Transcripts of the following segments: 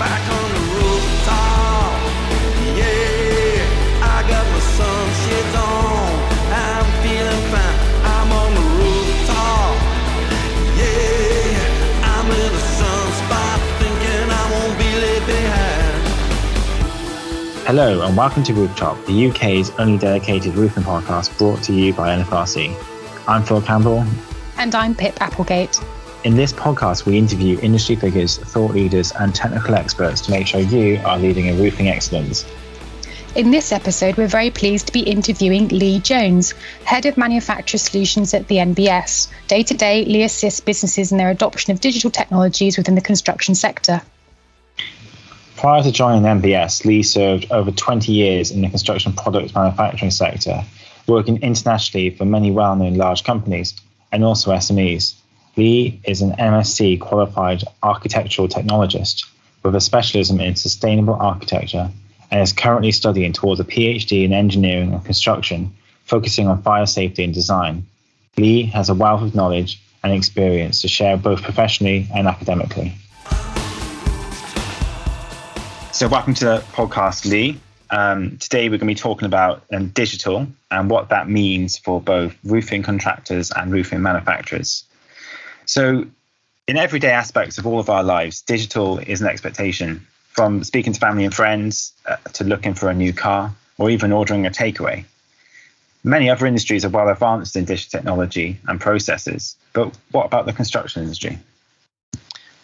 back on the rooftop. Yeah, I got my sunshades on. I'm feeling fine. I'm on the rooftop. Yeah, I'm in a sunspot thinking I won't be left behind. Hello and welcome to Rooftop, the UK's only dedicated roofing podcast brought to you by NFRC. I'm Phil Campbell. And I'm Pip Applegate. In this podcast, we interview industry figures, thought leaders, and technical experts to make sure you are leading in roofing excellence. In this episode, we're very pleased to be interviewing Lee Jones, Head of Manufacturer Solutions at the NBS. Day to day, Lee assists businesses in their adoption of digital technologies within the construction sector. Prior to joining NBS, Lee served over 20 years in the construction products manufacturing sector, working internationally for many well known large companies and also SMEs. Lee is an MSc qualified architectural technologist with a specialism in sustainable architecture and is currently studying towards a PhD in engineering and construction, focusing on fire safety and design. Lee has a wealth of knowledge and experience to share both professionally and academically. So, welcome to the podcast, Lee. Um, today, we're going to be talking about um, digital and what that means for both roofing contractors and roofing manufacturers. So, in everyday aspects of all of our lives, digital is an expectation from speaking to family and friends uh, to looking for a new car or even ordering a takeaway. Many other industries are well advanced in digital technology and processes, but what about the construction industry?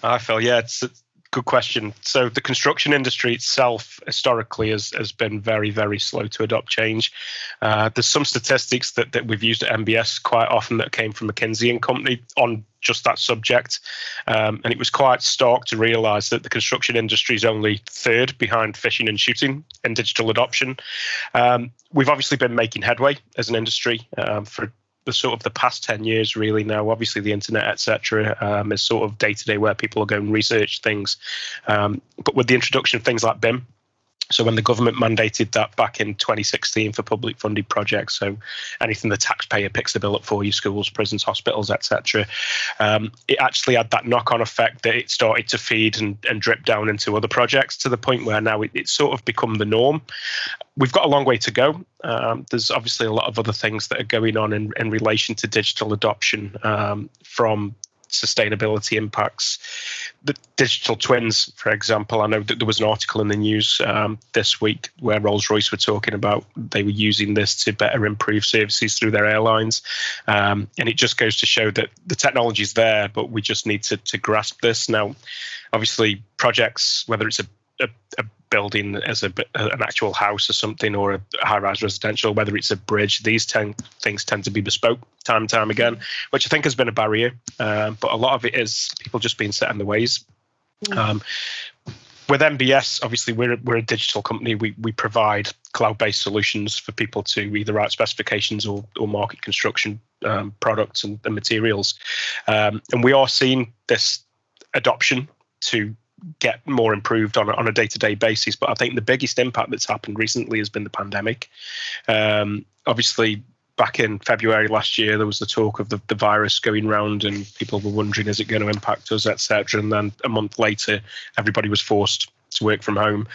I feel, yeah, it's a good question. So, the construction industry itself historically has, has been very, very slow to adopt change. Uh, there's some statistics that, that we've used at NBS quite often that came from McKinsey and Company on just that subject. Um, and it was quite stark to realize that the construction industry is only third behind fishing and shooting in digital adoption. Um, we've obviously been making headway as an industry um, for the sort of the past 10 years really now obviously the internet etc um, is sort of day to day where people are going research things um, but with the introduction of things like bim so when the government mandated that back in 2016 for public funded projects, so anything the taxpayer picks the bill up for, you schools, prisons, hospitals, etc., um, it actually had that knock-on effect that it started to feed and, and drip down into other projects to the point where now it, it's sort of become the norm. We've got a long way to go. Um, there's obviously a lot of other things that are going on in, in relation to digital adoption um, from sustainability impacts. The digital twins, for example, I know that there was an article in the news um, this week where Rolls Royce were talking about they were using this to better improve services through their airlines. Um, and it just goes to show that the technology is there, but we just need to, to grasp this. Now, obviously, projects, whether it's a a, a, building as a, an actual house or something or a high-rise residential, whether it's a bridge, these ten, things tend to be bespoke time and time again, which I think has been a barrier. Um, but a lot of it is people just being set in the ways. Um, with NBS, obviously we're we're a digital company. We we provide cloud-based solutions for people to either write specifications or or market construction um, products and, and materials, um, and we are seeing this adoption to get more improved on a, on a day-to-day basis. But I think the biggest impact that's happened recently has been the pandemic. Um, obviously, back in February last year, there was the talk of the, the virus going round, and people were wondering, is it going to impact us, etc. And then a month later, everybody was forced to work from home.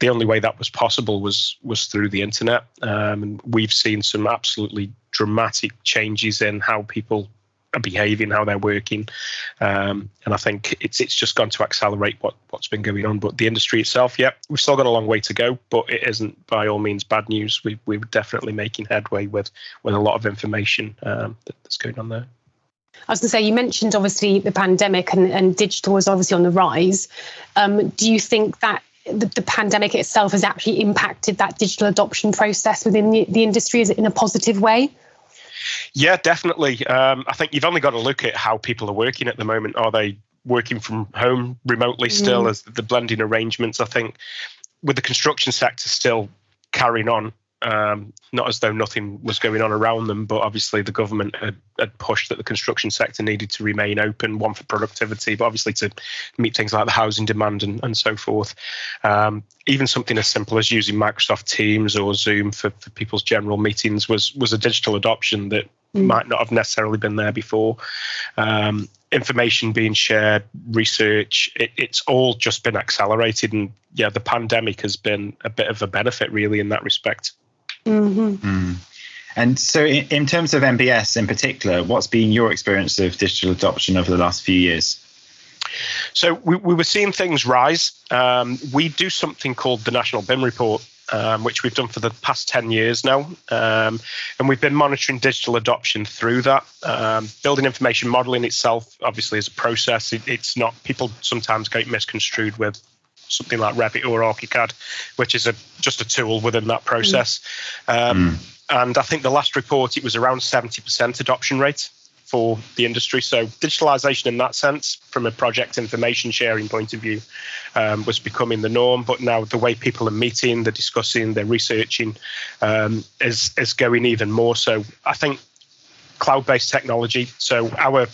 The only way that was possible was was through the internet, um, and we've seen some absolutely dramatic changes in how people behaving, how they're working, um, and I think it's it's just gone to accelerate what what's been going on. But the industry itself, yeah, we've still got a long way to go, but it isn't by all means bad news. We we're definitely making headway with with a lot of information um, that's going on there. I was going to say, you mentioned obviously the pandemic and, and digital was obviously on the rise. Um, do you think that the, the, pandemic itself has actually impacted that digital adoption process within the, the industry? Is it in a positive way? Yeah, definitely. Um, I think you've only got to look at how people are working at the moment. Are they working from home remotely still mm. as the blending arrangements? I think with the construction sector still carrying on, um, not as though nothing was going on around them, but obviously the government had, had, pushed that the construction sector needed to remain open, one for productivity, but obviously to meet things like the housing demand and, and so forth. Um, even something as simple as using Microsoft Teams or Zoom for, for people's general meetings was was a digital adoption that mm. might not have necessarily been there before. Um, information being shared, research, it, it's all just been accelerated. And yeah, the pandemic has been a bit of a benefit, really, in that respect. Mm-hmm. Mm. And so, in, in terms of NBS in particular, what's been your experience of digital adoption over the last few years? So we, we were seeing things rise. Um, we do something called the National BIM Report, um, which we've done for the past 10 years now. Um, and we've been monitoring digital adoption through that. Um, building information modeling itself, obviously, is a process. It, it's not, people sometimes get misconstrued with something like Revit or ArchiCAD, which is a just a tool within that process. Mm. And I think the last report, it was around 70% adoption rate for the industry. So digitalization in that sense, from a project information sharing point of view, um, was becoming the norm. But now the way people are meeting, they're discussing, they're researching, um, is is going even more. So I think cloud-based technology. So our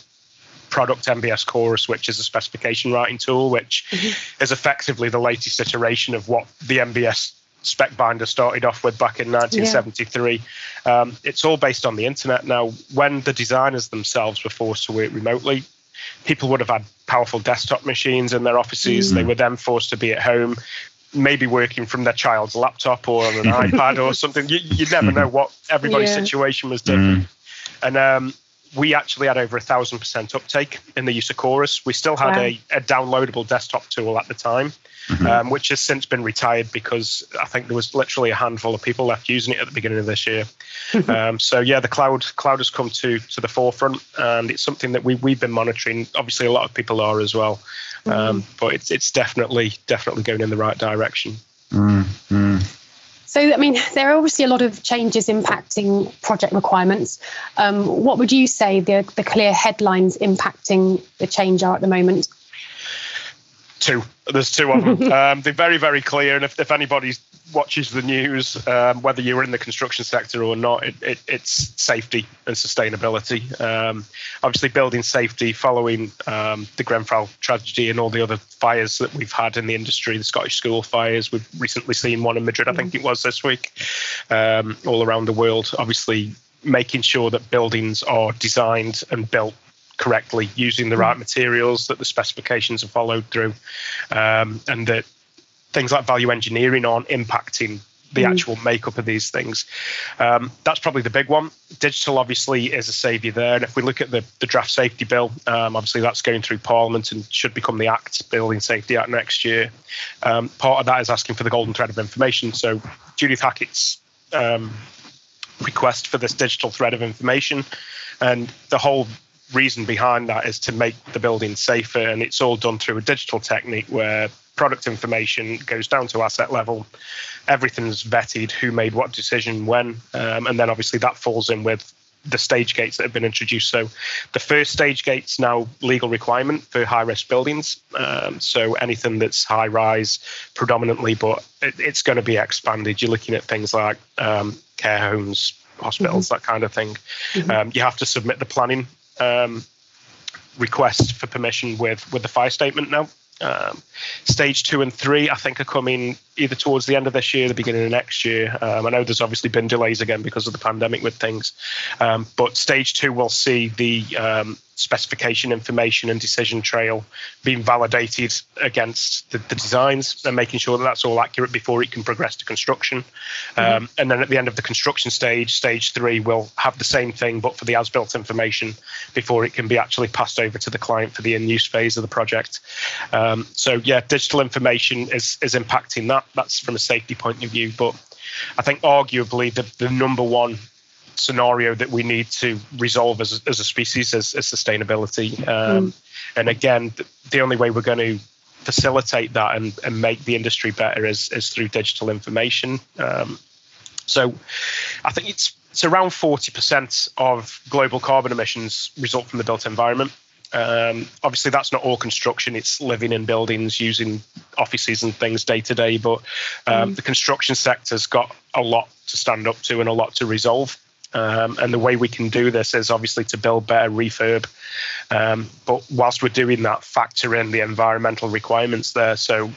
product NBS Chorus, which is a specification writing tool, which mm-hmm. is effectively the latest iteration of what the NBS spec binder started off with back in 1973. Yeah. Um, it's all based on the internet now. When the designers themselves were forced to work remotely, people would have had powerful desktop machines in their offices. Mm-hmm. They were then forced to be at home, maybe working from their child's laptop or on an iPad or something. You, you never know what everybody's yeah. situation was different. Mm-hmm. And um, we actually had over a thousand percent uptake in the use of Chorus. We still had wow. a, a, downloadable desktop tool at the time, mm-hmm. um, which has since been retired because I think there was literally a handful of people left using it at the beginning of this year. um, so yeah, the cloud cloud has come to to the forefront, and it's something that we we've been monitoring. Obviously, a lot of people are as well, um, mm-hmm. but it's it's definitely definitely going in the right direction. Mm-hmm. So, I mean, there are obviously a lot of changes impacting project requirements. Um, what would you say the, the clear headlines impacting the change are at the moment? Two. There's two of them. um, they're very, very clear. And if, if anybody watches the news, um, whether you're in the construction sector or not, it, it, it's safety and sustainability. Um, obviously, building safety following um, the Grenfell tragedy and all the other fires that we've had in the industry, the Scottish school fires. We've recently seen one in Madrid, I think it was this week, um, all around the world. Obviously, making sure that buildings are designed and built correctly using the right materials that the specifications are followed through um, and that things like value engineering aren't impacting the mm. actual makeup of these things. Um, that's probably the big one. Digital obviously is a saviour there. And if we look at the, the draft safety bill, um, obviously that's going through Parliament and should become the Act, Building Safety Act next year. Um, part of that is asking for the golden thread of information. So Judith Hackitt's um, request for this digital thread of information and the whole reason behind that is to make the building safer and it's all done through a digital technique where product information goes down to asset level everything's vetted who made what decision when um, and then obviously that falls in with the stage gates that have been introduced. So the first stage gate's now legal requirement for high risk buildings. Um, so anything that's high rise predominantly, but it, it's going to be expanded. You're looking at things like um, care homes, hospitals, mm-hmm. that kind of thing. Mm-hmm. Um, you have to submit the planning um, request for permission with with the fire statement now. Um, stage two and three, I think, are coming either towards the end of this year, the beginning of next year. Um, I know there's obviously been delays again because of the pandemic with things, um, but stage two will see the um, specification information and decision trail being validated against the, the, designs and making sure that that's all accurate before it can progress to construction. Mm-hmm. Um, and then at the end of the construction stage, stage three will have the same thing, but for the as built information before it can be actually passed over to the client for the in use phase of the project. Um, so, yeah, digital information is, is impacting that. That's from a safety point of view. But I think arguably the, the number one scenario that we need to resolve as, as a species is, is sustainability. Um, mm. And again, the only way we're going to facilitate that and, and make the industry better is, is through digital information. Um, so I think it's it's around 40% of global carbon emissions result from the built environment. Um, obviously, that's not all construction. It's living in buildings, using offices and things day to day. But um, mm. the construction sector's got a lot to stand up to and a lot to resolve. Um, and the way we can do this is obviously to build better refurb. Um, but whilst we're doing that, factor in the environmental requirements there. So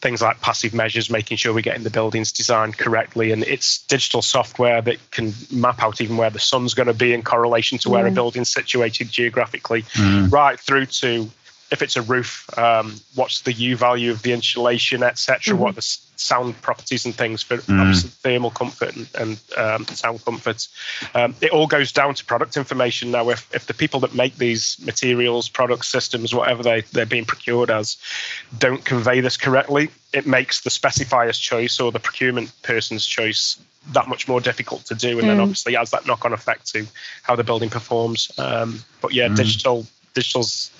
things like passive measures, making sure we're getting the buildings designed correctly. And it's digital software that can map out even where the sun's going to be in correlation to where a building's situated geographically, mm. right through to if it's a roof, um, what's the U value of the insulation, etc. Mm-hmm. What the sound properties and things for mm. obviously thermal comfort and, and um, sound comfort. Um, it all goes down to product information now. If, if the people that make these materials, products, systems, whatever they, they're being procured as, don't convey this correctly, it makes the specifier's choice or the procurement person's choice that much more difficult to do. And mm. then obviously has that knock on effect to how the building performs. Um, but yeah, mm. digital digital's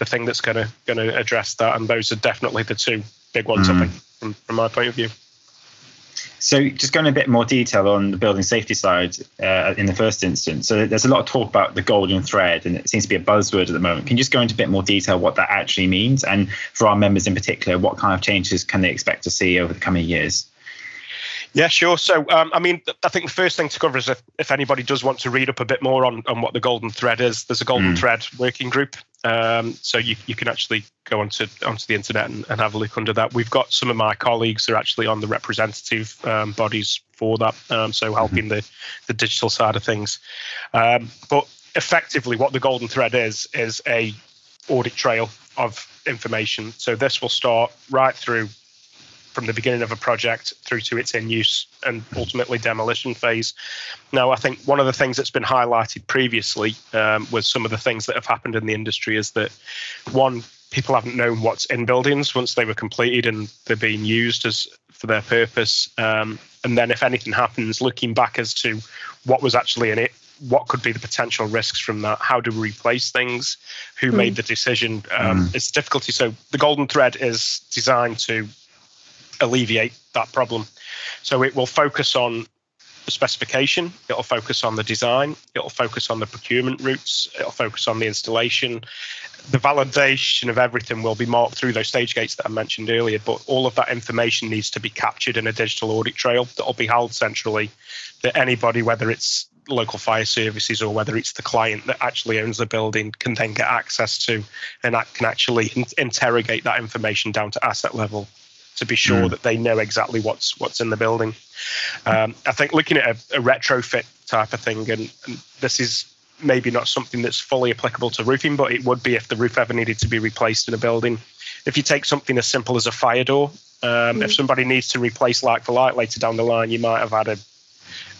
the thing that's going to going to address that, and those are definitely the two big ones. Mm. I think, from, from my point of view. So, just going a bit more detail on the building safety side uh, in the first instance. So, there's a lot of talk about the golden thread, and it seems to be a buzzword at the moment. Can you just go into a bit more detail what that actually means, and for our members in particular, what kind of changes can they expect to see over the coming years? Yeah, sure. So, um, I mean, I think the first thing to cover is if, if anybody does want to read up a bit more on, on what the Golden Thread is, there's a Golden mm. Thread working group. Um, so you, you can actually go onto onto the internet and, and, have a look under that. We've got some of my colleagues who are actually on the representative um, bodies for that, um, so helping mm-hmm. the the digital side of things. Um, but effectively, what the Golden Thread is is a audit trail of information. So this will start right through from the beginning of a project through to its in use and ultimately demolition phase. Now, I think one of the things that's been highlighted previously um, was some of the things that have happened in the industry is that one, people haven't known what's in buildings once they were completed and they're being used as for their purpose. Um, and then, if anything happens, looking back as to what was actually in it, what could be the potential risks from that? How do we replace things? Who mm. made the decision? Um, mm. It's difficulty. So the golden thread is designed to alleviate that problem. So it will focus on the specification, it'll focus on the design, it'll focus on the procurement routes, it'll focus on the installation. The validation of everything will be marked through those stage gates that I mentioned earlier, but all of that information needs to be captured in a digital audit trail that'll be held centrally that anybody, whether it's local fire services or whether it's the client that actually owns the building can then get access to and can actually interrogate that information down to asset level to be sure mm. that they know exactly what's what's in the building. Um, I think looking at a, a retrofit type of thing, and, and, this is maybe not something that's fully applicable to roofing, but it would be if the roof ever needed to be replaced in a building. If you take something as simple as a fire door, um, mm. if somebody needs to replace like for like later down the line, you might have had a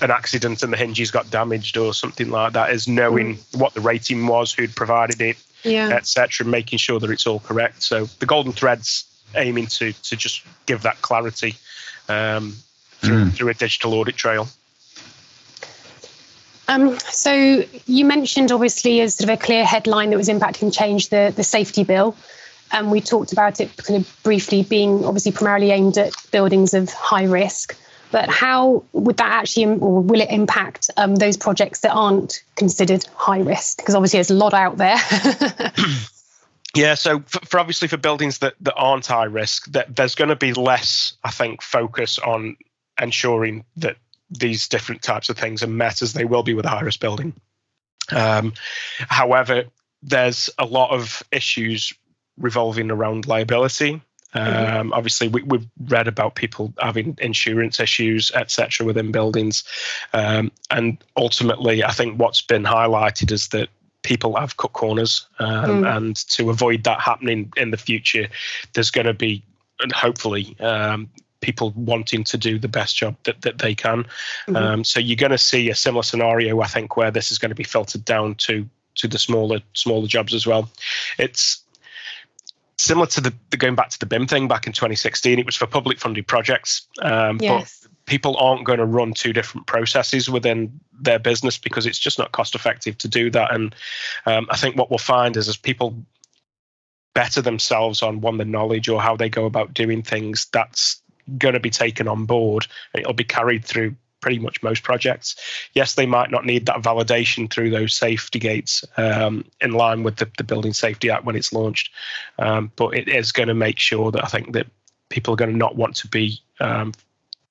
an accident and the hinges got damaged or something like that is knowing mm. what the rating was, who'd provided it, yeah. etc., making sure that it's all correct. So the golden threads aiming to to just give that clarity um, through, mm. through a digital audit trail. Um, so you mentioned obviously as sort of a clear headline that was impacting change the the safety bill. And um, we talked about it kind of briefly being obviously primarily aimed at buildings of high risk. But how would that actually, or will it impact um, those projects that aren't considered high risk? Because obviously there's a lot out there. Yeah, so for, for, obviously for buildings that, that aren't high risk, that there's going to be less, I think, focus on ensuring that these different types of things are met as they will be with a high risk building. Um, however, there's a lot of issues revolving around liability. Mm-hmm. Um, obviously, we, have read about people having insurance issues, etc., within buildings, um, and ultimately, I think what's been highlighted is that people have cut corners, um, mm. and to avoid that happening in the future, there's going to be, and hopefully, um, people wanting to do the best job that, that they can. Mm-hmm. Um, so you're going to see a similar scenario, I think, where this is going to be filtered down to to the smaller smaller jobs as well. It's similar to the, the going back to the BIM thing back in 2016. It was for public funded projects, um, yes. People aren't going to run two different processes within their business because it's just not cost effective to do that. And um, I think what we'll find is as people better themselves on one the knowledge or how they go about doing things, that's going to be taken on board. It'll be carried through pretty much most projects. Yes, they might not need that validation through those safety gates um, in line with the, the, Building Safety Act when it's launched, um, but it is going to make sure that I think that people are going to not want to be um,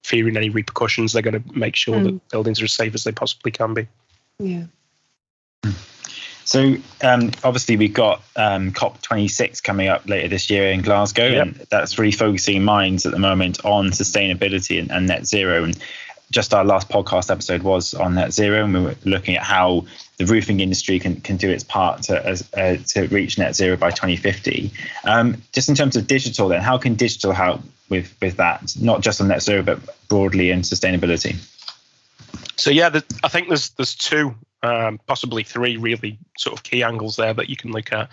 fearing any repercussions. They're going to make sure mm. that buildings are as safe as they possibly can be. Yeah. So um, obviously we've got um, COP26 coming up later this year in Glasgow, yep. and that's really focusing minds at the moment on sustainability and, and, net zero. And just our last podcast episode was on net zero, and we were looking at how the roofing industry can, can do its part to uh, to reach net zero by 2050. Um, just in terms of digital, then how can digital help with with that, not just on net zero, but broadly in sustainability? So yeah, the, I think there's there's two um, possibly three really sort of key angles there that you can look at.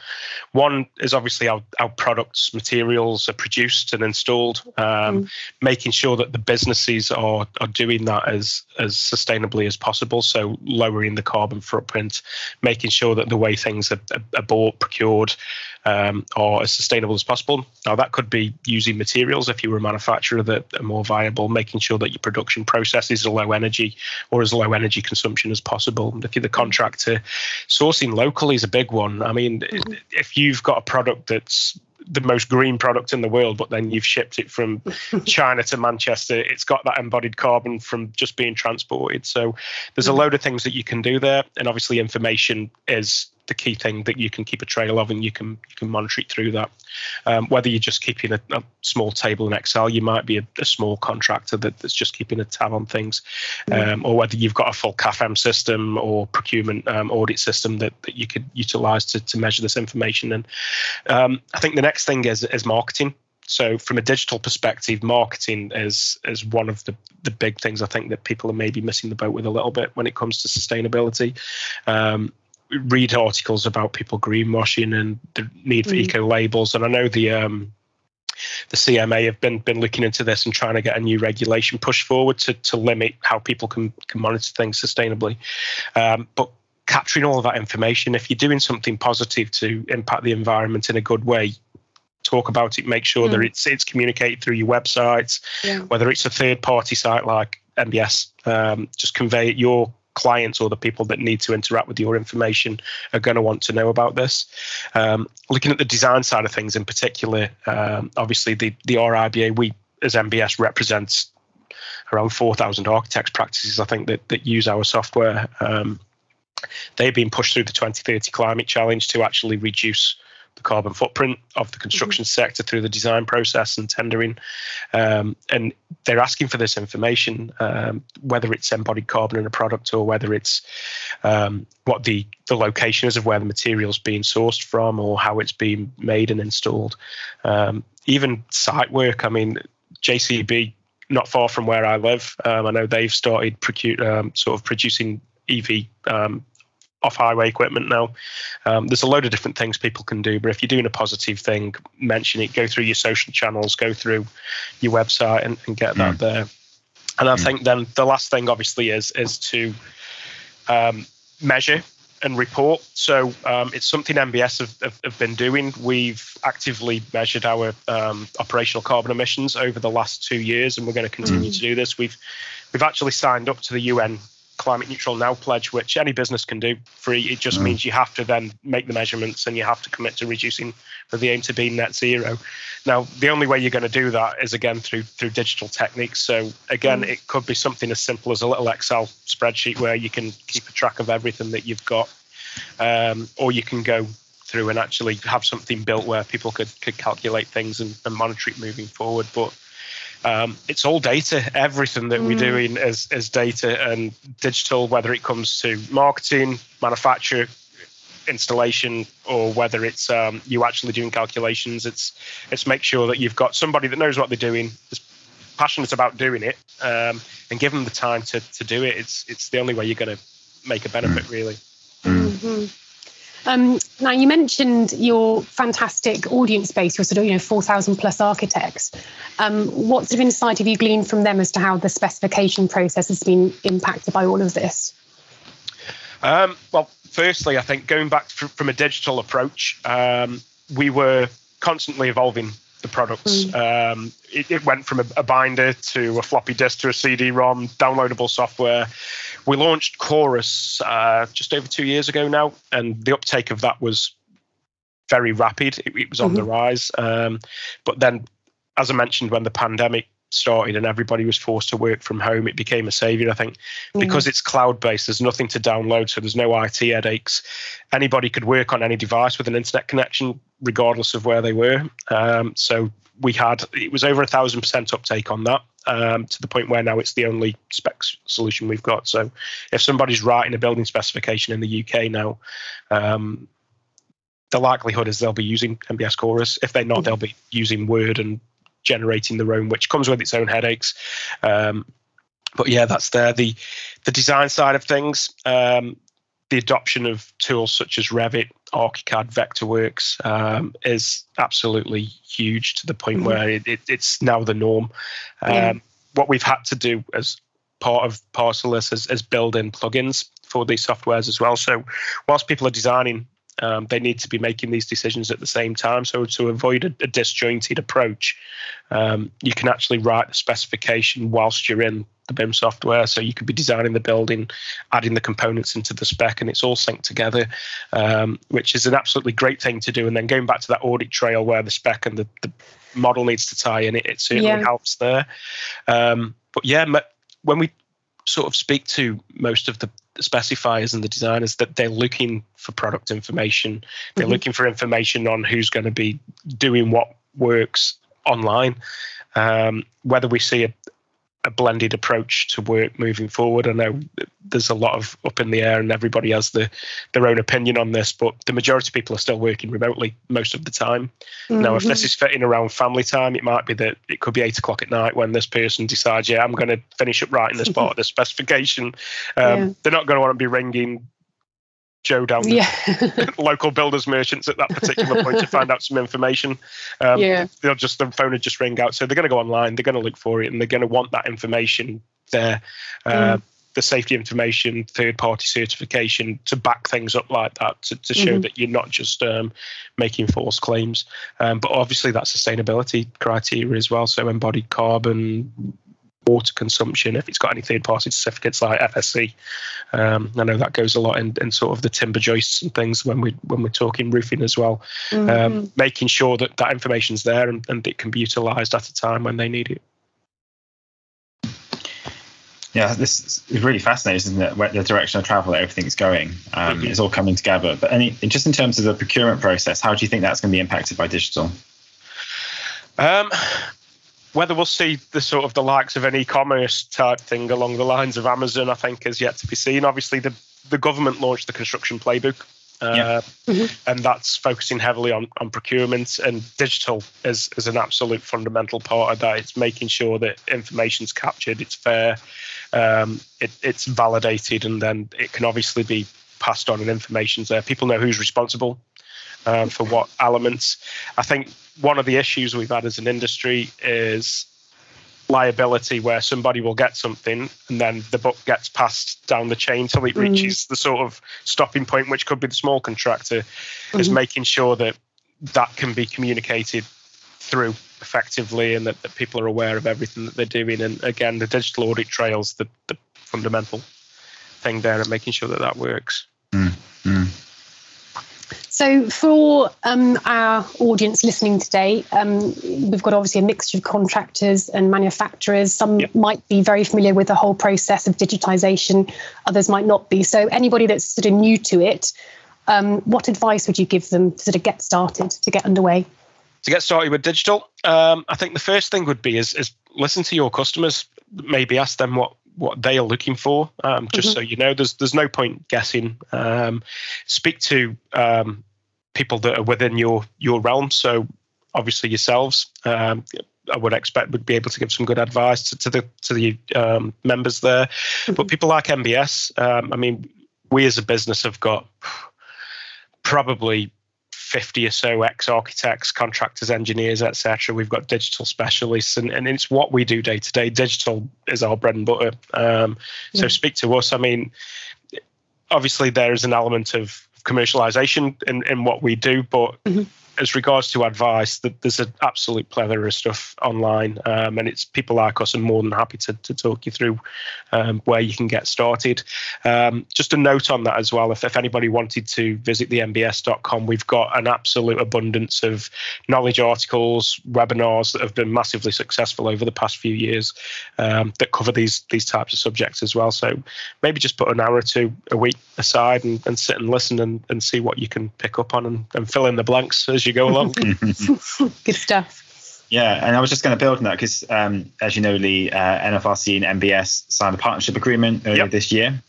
One is obviously how, how products, materials are produced and installed, um, mm. making sure that the businesses are, are doing that as, as sustainably as possible. So lowering the carbon footprint, making sure that the way things are, are bought, procured, um, or as sustainable as possible. Now, that could be using materials if you were a manufacturer that are more viable, making sure that your production processes are low energy or as low energy consumption as possible. And if you're the contractor, sourcing locally is a big one. I mean, if you've got a product that's the most green product in the world, but then you've shipped it from China to Manchester. It's got that embodied carbon from just being transported. So there's a mm-hmm. load of things that you can do there, and obviously information is the key thing that you can keep a trail of and you can you can monitor it through that. Um, whether you're just keeping a, a, small table in Excel, you might be a, a small contractor that, that's just keeping a tab on things, um, or whether you've got a full CAFM system or procurement um, audit system that, that you could utilize to, to measure this information. And um, I think the next thing is is marketing. So from a digital perspective, marketing is is one of the the big things I think that people are maybe missing the boat with a little bit when it comes to sustainability. Um, read articles about people greenwashing and the need for mm. eco labels. And I know the um, the CMA have been been looking into this and trying to get a new regulation pushed forward to to limit how people can can monitor things sustainably. Um, but capturing all of that information, if you're doing something positive to impact the environment in a good way, talk about it. Make sure mm. that it's it's communicated through your websites, yeah. whether it's a third party site like NBS. Um, just convey your clients or the people that need to interact with your information are going to want to know about this. Um, looking at the design side of things in particular, um, obviously the, the RIBA, we as NBS represents around 4,000 architects practices, I think, that, that use our software. Um, they've been pushed through the 2030 climate challenge to actually reduce the carbon footprint of the construction mm-hmm. sector through the design process and tendering. Um, and they're asking for this information, um, whether it's embodied carbon in a product or whether it's um, what the, the location is of where the material is being sourced from or how it's being made and installed. Um, even site work, I mean, JCB, not far from where I live, um, I know they've started procure, um, sort of producing EV um, off highway equipment now. Um, there's a load of different things people can do, but if you're doing a positive thing, mention it, go through your social channels, go through your website and, and get that mm. there. And I mm. think then the last thing obviously is is to um, measure and report. So um, it's something NBS have, have, have, been doing. We've actively measured our um, operational carbon emissions over the last two years, and we're going to continue mm. to do this. We've we've actually signed up to the UN climate neutral now pledge, which any business can do free. It just mm. means you have to then make the measurements and you have to commit to reducing with the aim to be net zero. Now, the only way you're going to do that is again through through digital techniques. So again, mm. it could be something as simple as a little Excel spreadsheet where you can keep a track of everything that you've got, um, or you can go through and actually have something built where people could could calculate things and, and monitor it moving forward. But um, it's all data. Everything that mm. we're doing is, is data and digital, whether it comes to marketing, manufacture, installation, or whether it's um, you actually doing calculations. It's it's make sure that you've got somebody that knows what they're doing, is passionate about doing it, um, and give them the time to, to do it. It's it's the only way you're going to make a benefit, mm. really. Um, now you mentioned your fantastic audience base, your sort of you know four thousand plus architects. Um, what sort of insight have you gleaned from them as to how the specification process has been impacted by all of this? Um, well, firstly, I think going back from a digital approach, um, we were constantly evolving the products. Mm. Um, it, it, went from a, a, binder to a floppy disk to a CD-ROM, downloadable software. We launched Chorus uh, just over two years ago now, and the uptake of that was very rapid. It, it was on mm-hmm. the rise. Um, but then, as I mentioned, when the pandemic started and everybody was forced to work from home, it became a savior. I think because it's cloud based, there's nothing to download, so there's no IT headaches. Anybody could work on any device with an internet connection, regardless of where they were. Um, so we had it was over a thousand percent uptake on that. Um, to the point where now it's the only spec solution we've got. So, if somebody's writing a building specification in the UK now, um, the likelihood is they'll be using NBS Chorus. If they're not, they'll be using Word and generating their own, which comes with its own headaches. Um, but yeah, that's there. The the design side of things, um, the adoption of tools such as Revit, ArchiCAD, Vectorworks um, is absolutely huge to the point mm-hmm. where it, it, it's now the norm. Um, yeah. What we've had to do as part of Parcelus is, is build in plugins for these softwares as well. So whilst people are designing um, they need to be making these decisions at the same time. So to avoid a, a disjointed approach, um, you can actually write the specification whilst you're in the BIM software. So you could be designing the building, adding the components into the spec, and it's all synced together, um, which is an absolutely great thing to do. And then going back to that audit trail where the spec and the, the model needs to tie in, it, it certainly yeah. helps there. Um, but yeah, when we sort of speak to most of the specifiers and the designers that they're looking for product information. They're mm-hmm. looking for information on who's going to be doing what works online. Um, whether we see a, a blended approach to work moving forward. I know there's a lot of up in the air, and everybody has the, their own opinion on this. But the majority of people are still working remotely most of the time. Mm-hmm. Now, if this mm-hmm. is fitting around family time, it might be that it could be eight o'clock at night when this person decides, yeah, I'm going to finish up writing this part of the specification. Um, yeah. They're not going to want to be ringing Joe down the yeah. local builders merchants at that particular point to find out some information. Um, yeah. They'll just the phone would just ring out. So they're going to go online, they're going to look for it, and they're going to want that information there. Uh, mm. The safety information, third party certification to back things up like that to, to show mm-hmm. that you're not just um, making false claims. Um, but obviously, that sustainability criteria as well. So, embodied carbon, water consumption if it's got any third party certificates like FSC. Um, I know that goes a lot in, in sort of the timber joists and things when we when we're talking roofing as well. Um, mm-hmm. Um, making sure that that information's there and, and it can be utilised at a time when they need it. Yeah, this is really fascinating, isn't it? Where the direction of travel that everything's going, um, mm-hmm. it's all coming together. But any, just in terms of the procurement process, how do you think that's going to be impacted by digital? Um, whether we'll see the sort of the likes of an e-commerce type thing along the lines of Amazon, I think, is yet to be seen. Obviously, the the government launched the construction playbook, uh, yeah. mm-hmm. and that's focusing heavily on on procurement and digital is is an absolute fundamental part of that. It's making sure that information's captured, it's fair, um, it, it's validated, and then it can obviously be passed on and information's there. People know who's responsible um, for what elements. I think one of the issues we've had as an industry is liability where somebody will get something and then the book gets passed down the chain till it mm. reaches the sort of stopping point which could be the small contractor mm-hmm. is making sure that that can be communicated through effectively and that, that people are aware of everything that they're doing and again the digital audit trails the, the fundamental thing there and making sure that that works mm. So, for um, our audience listening today, um, we've got obviously a mixture of contractors and manufacturers. Some yep. might be very familiar with the whole process of digitization, others might not be. So, anybody that's sort of new to it, um, what advice would you give them to sort of get started, to get underway? To get started with digital, um, I think the first thing would be is, is listen to your customers. Maybe ask them what what they are looking for. Um, just mm-hmm. so you know, there's there's no point guessing. Um, speak to um, people that are within your your realm. So obviously yourselves, um, I would expect would be able to give some good advice to, to the to the um, members there. Mm-hmm. But people like NBS, um, I mean, we as a business have got probably 50 or so ex architects, contractors, engineers, etc. We've got digital specialists, and, and it's what we do day to day. Digital is our bread and butter. Um, so yeah. speak to us. I mean, obviously, there is an element of commercialization in, in what we do, but mm-hmm. As regards to advice, there's an absolute plethora of stuff online, um, and it's people like us are more than happy to, to talk you through um, where you can get started. Um, just a note on that as well, if, if anybody wanted to visit the nbs.com, we've got an absolute abundance of knowledge articles, webinars that have been massively successful over the past few years um, that cover these these types of subjects as well. So maybe just put an hour or two a week aside and, and sit and listen and, and see what you can pick up on and, and fill in the blanks as you go along. Good stuff. Yeah, and I was just going to build on that because, um, as you know, Lee, uh, NFRC and NBS signed a partnership agreement earlier yep. this year.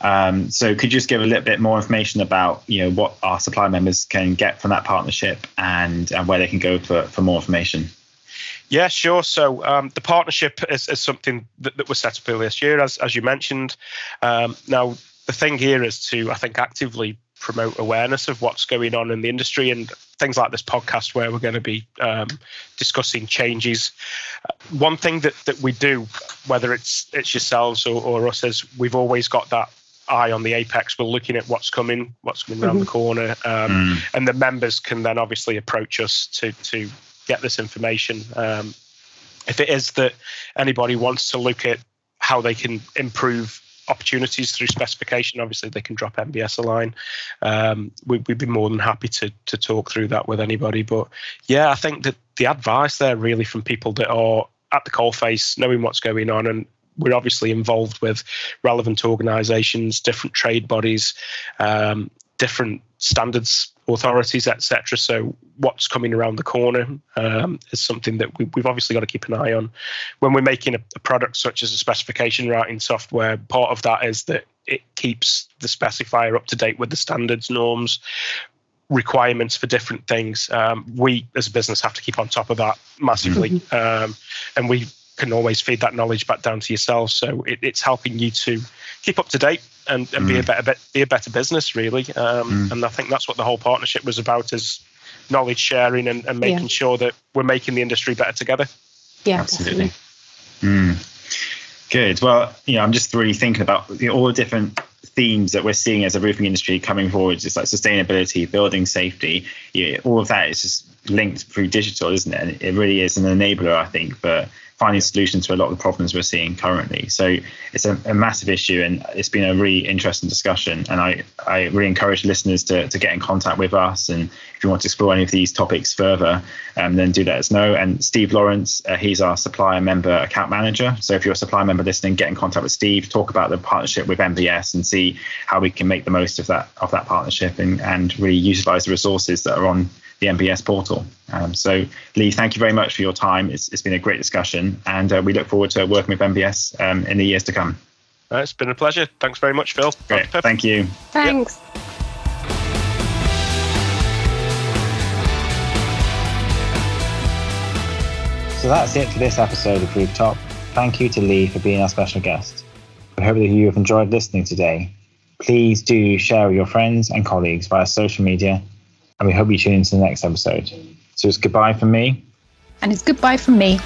Um, so, could you just give a little bit more information about, you know, what our supply members can get from that partnership and, and where they can go for, for more information? Yeah, sure. So um, the partnership is, is something that, that was set up earlier this year, as, as you mentioned. Um, now, the thing here is to, I think, actively promote awareness of what's going on in the industry and things like this podcast where we're going to be um, discussing changes. One thing that, that we do, whether it's it's yourselves or, or us, is we've always got that eye on the apex. We're looking at what's coming, what's coming around mm-hmm. the corner, um, mm. and the members can then obviously approach us to to get this information. Um, if it is that anybody wants to look at how they can improve opportunities through specification, obviously they can drop NBS a line. Um, we, would be more than happy to to talk through that with anybody. But yeah, I think that the advice there really from people that are at the coalface, knowing what's going on, and we're obviously involved with relevant organisations, different trade bodies, um, different standards authorities, etc. So what's coming around the corner um, is something that we, have obviously got to keep an eye on. When we're making a, a, product such as a specification writing software, part of that is that it keeps the specifier up to date with the standards, norms, requirements for different things. Um, we as a business have to keep on top of that massively, mm-hmm. um, and we can always feed that knowledge back down to yourself. So it, it's helping you to keep up to date and, and mm. be a mm. better be a better business really. Um, mm. And I think that's what the whole partnership was about is knowledge sharing and, and making yeah. sure that we're making the industry better together. Yeah, absolutely. Mm. Good. Well, you know, I'm just really thinking about you know, all the different themes that we're seeing as a roofing industry coming forward, just like sustainability, building safety. You know, all of that is just linked through digital, isn't it? And it really is an enabler, I think, but finding solutions to a lot of the problems we're seeing currently. So it's a, a, massive issue, and it's been a really interesting discussion. And I, I really encourage listeners to, to get in contact with us. And if you want to explore any of these topics further, um, then do let us know. And Steve Lawrence, uh, he's our supplier member account manager. So if you're a supplier member listening, get in contact with Steve, talk about the partnership with NBS, and see how we can make the most of that of that partnership and, and really utilize the resources that are on the NBS portal. Um, so, Lee, thank you very much for your time. It's, it's been a great discussion, and uh, we look forward to working with NBS um, in the years to come. Uh, it's been a pleasure. Thanks very much, Phil. Great. Thank you. Thanks. Yep. So that's it for this episode of Rooftop. Thank you to Lee for being our special guest. We hope that you have enjoyed listening today. Please do share with your friends and colleagues via social media and we hope you tune into the next episode. So it's goodbye from me. And it's goodbye from me.